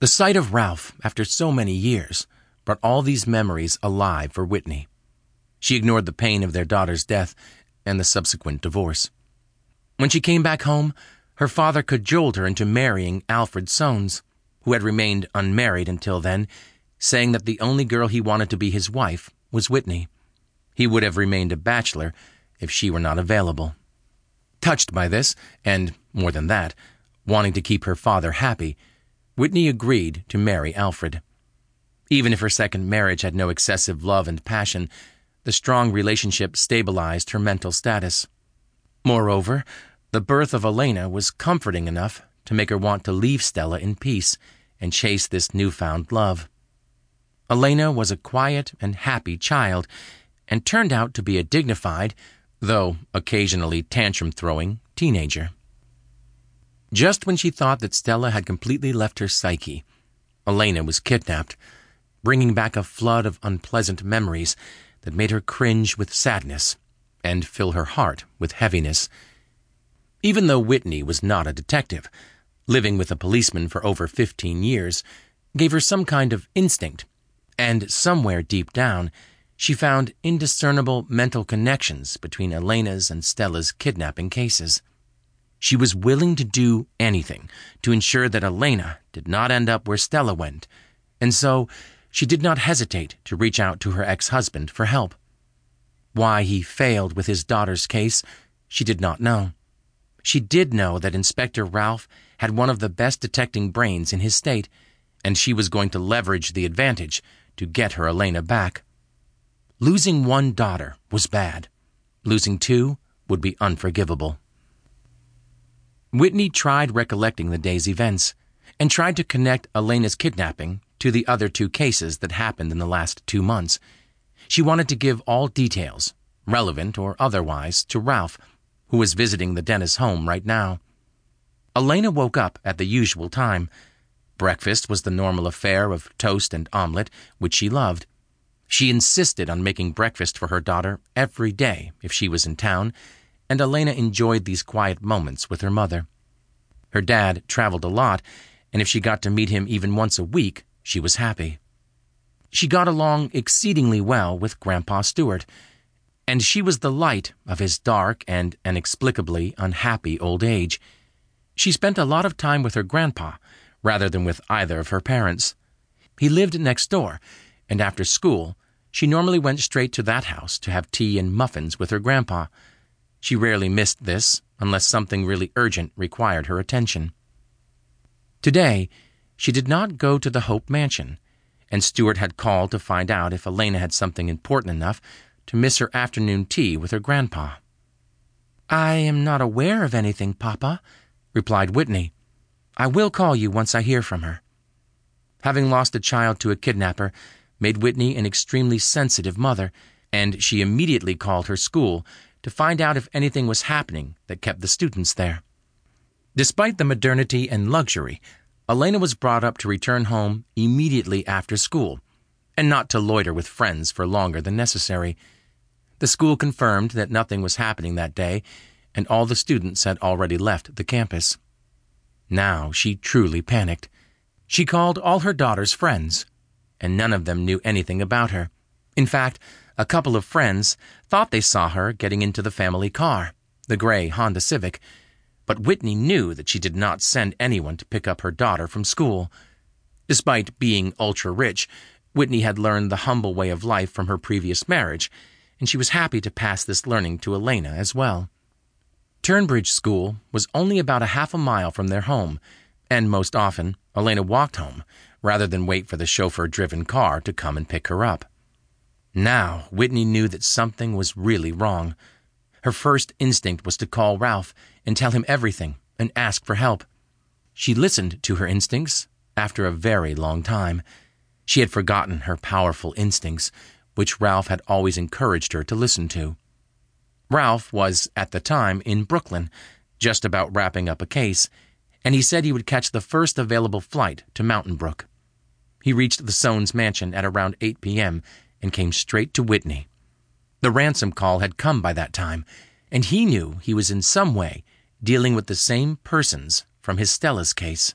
The sight of Ralph, after so many years, brought all these memories alive for Whitney. She ignored the pain of their daughter's death and the subsequent divorce. When she came back home, her father cajoled her into marrying Alfred Soanes, who had remained unmarried until then, saying that the only girl he wanted to be his wife was Whitney. He would have remained a bachelor if she were not available. Touched by this, and more than that, wanting to keep her father happy, Whitney agreed to marry Alfred. Even if her second marriage had no excessive love and passion, the strong relationship stabilized her mental status. Moreover, the birth of Elena was comforting enough to make her want to leave Stella in peace and chase this newfound love. Elena was a quiet and happy child, and turned out to be a dignified, though occasionally tantrum throwing, teenager. Just when she thought that Stella had completely left her psyche, Elena was kidnapped, bringing back a flood of unpleasant memories that made her cringe with sadness and fill her heart with heaviness. Even though Whitney was not a detective, living with a policeman for over 15 years gave her some kind of instinct, and somewhere deep down, she found indiscernible mental connections between Elena's and Stella's kidnapping cases. She was willing to do anything to ensure that Elena did not end up where Stella went, and so she did not hesitate to reach out to her ex husband for help. Why he failed with his daughter's case, she did not know. She did know that Inspector Ralph had one of the best detecting brains in his state, and she was going to leverage the advantage to get her Elena back. Losing one daughter was bad. Losing two would be unforgivable. Whitney tried recollecting the day's events and tried to connect Elena's kidnapping to the other two cases that happened in the last two months. She wanted to give all details, relevant or otherwise, to Ralph, who was visiting the Dennis home right now. Elena woke up at the usual time. Breakfast was the normal affair of toast and omelet, which she loved. She insisted on making breakfast for her daughter every day if she was in town, and Elena enjoyed these quiet moments with her mother. Her dad traveled a lot, and if she got to meet him even once a week, she was happy. She got along exceedingly well with Grandpa Stewart, and she was the light of his dark and inexplicably unhappy old age. She spent a lot of time with her grandpa rather than with either of her parents. He lived next door, and after school, she normally went straight to that house to have tea and muffins with her grandpa. She rarely missed this unless something really urgent required her attention. Today, she did not go to the Hope Mansion, and Stuart had called to find out if Elena had something important enough to miss her afternoon tea with her grandpa. I am not aware of anything, Papa, replied Whitney. I will call you once I hear from her. Having lost a child to a kidnapper made Whitney an extremely sensitive mother, and she immediately called her school to find out if anything was happening that kept the students there. Despite the modernity and luxury, Elena was brought up to return home immediately after school and not to loiter with friends for longer than necessary. The school confirmed that nothing was happening that day, and all the students had already left the campus. Now she truly panicked. She called all her daughter's friends, and none of them knew anything about her. In fact, a couple of friends thought they saw her getting into the family car, the gray Honda Civic, but Whitney knew that she did not send anyone to pick up her daughter from school. Despite being ultra rich, Whitney had learned the humble way of life from her previous marriage, and she was happy to pass this learning to Elena as well. Turnbridge School was only about a half a mile from their home, and most often Elena walked home rather than wait for the chauffeur driven car to come and pick her up. Now, Whitney knew that something was really wrong. Her first instinct was to call Ralph and tell him everything and ask for help. She listened to her instincts after a very long time. She had forgotten her powerful instincts, which Ralph had always encouraged her to listen to. Ralph was, at the time, in Brooklyn, just about wrapping up a case, and he said he would catch the first available flight to Mountain Brook. He reached the Soanes mansion at around 8 p.m and came straight to Whitney. The ransom call had come by that time, and he knew he was in some way dealing with the same persons from his Stella's case.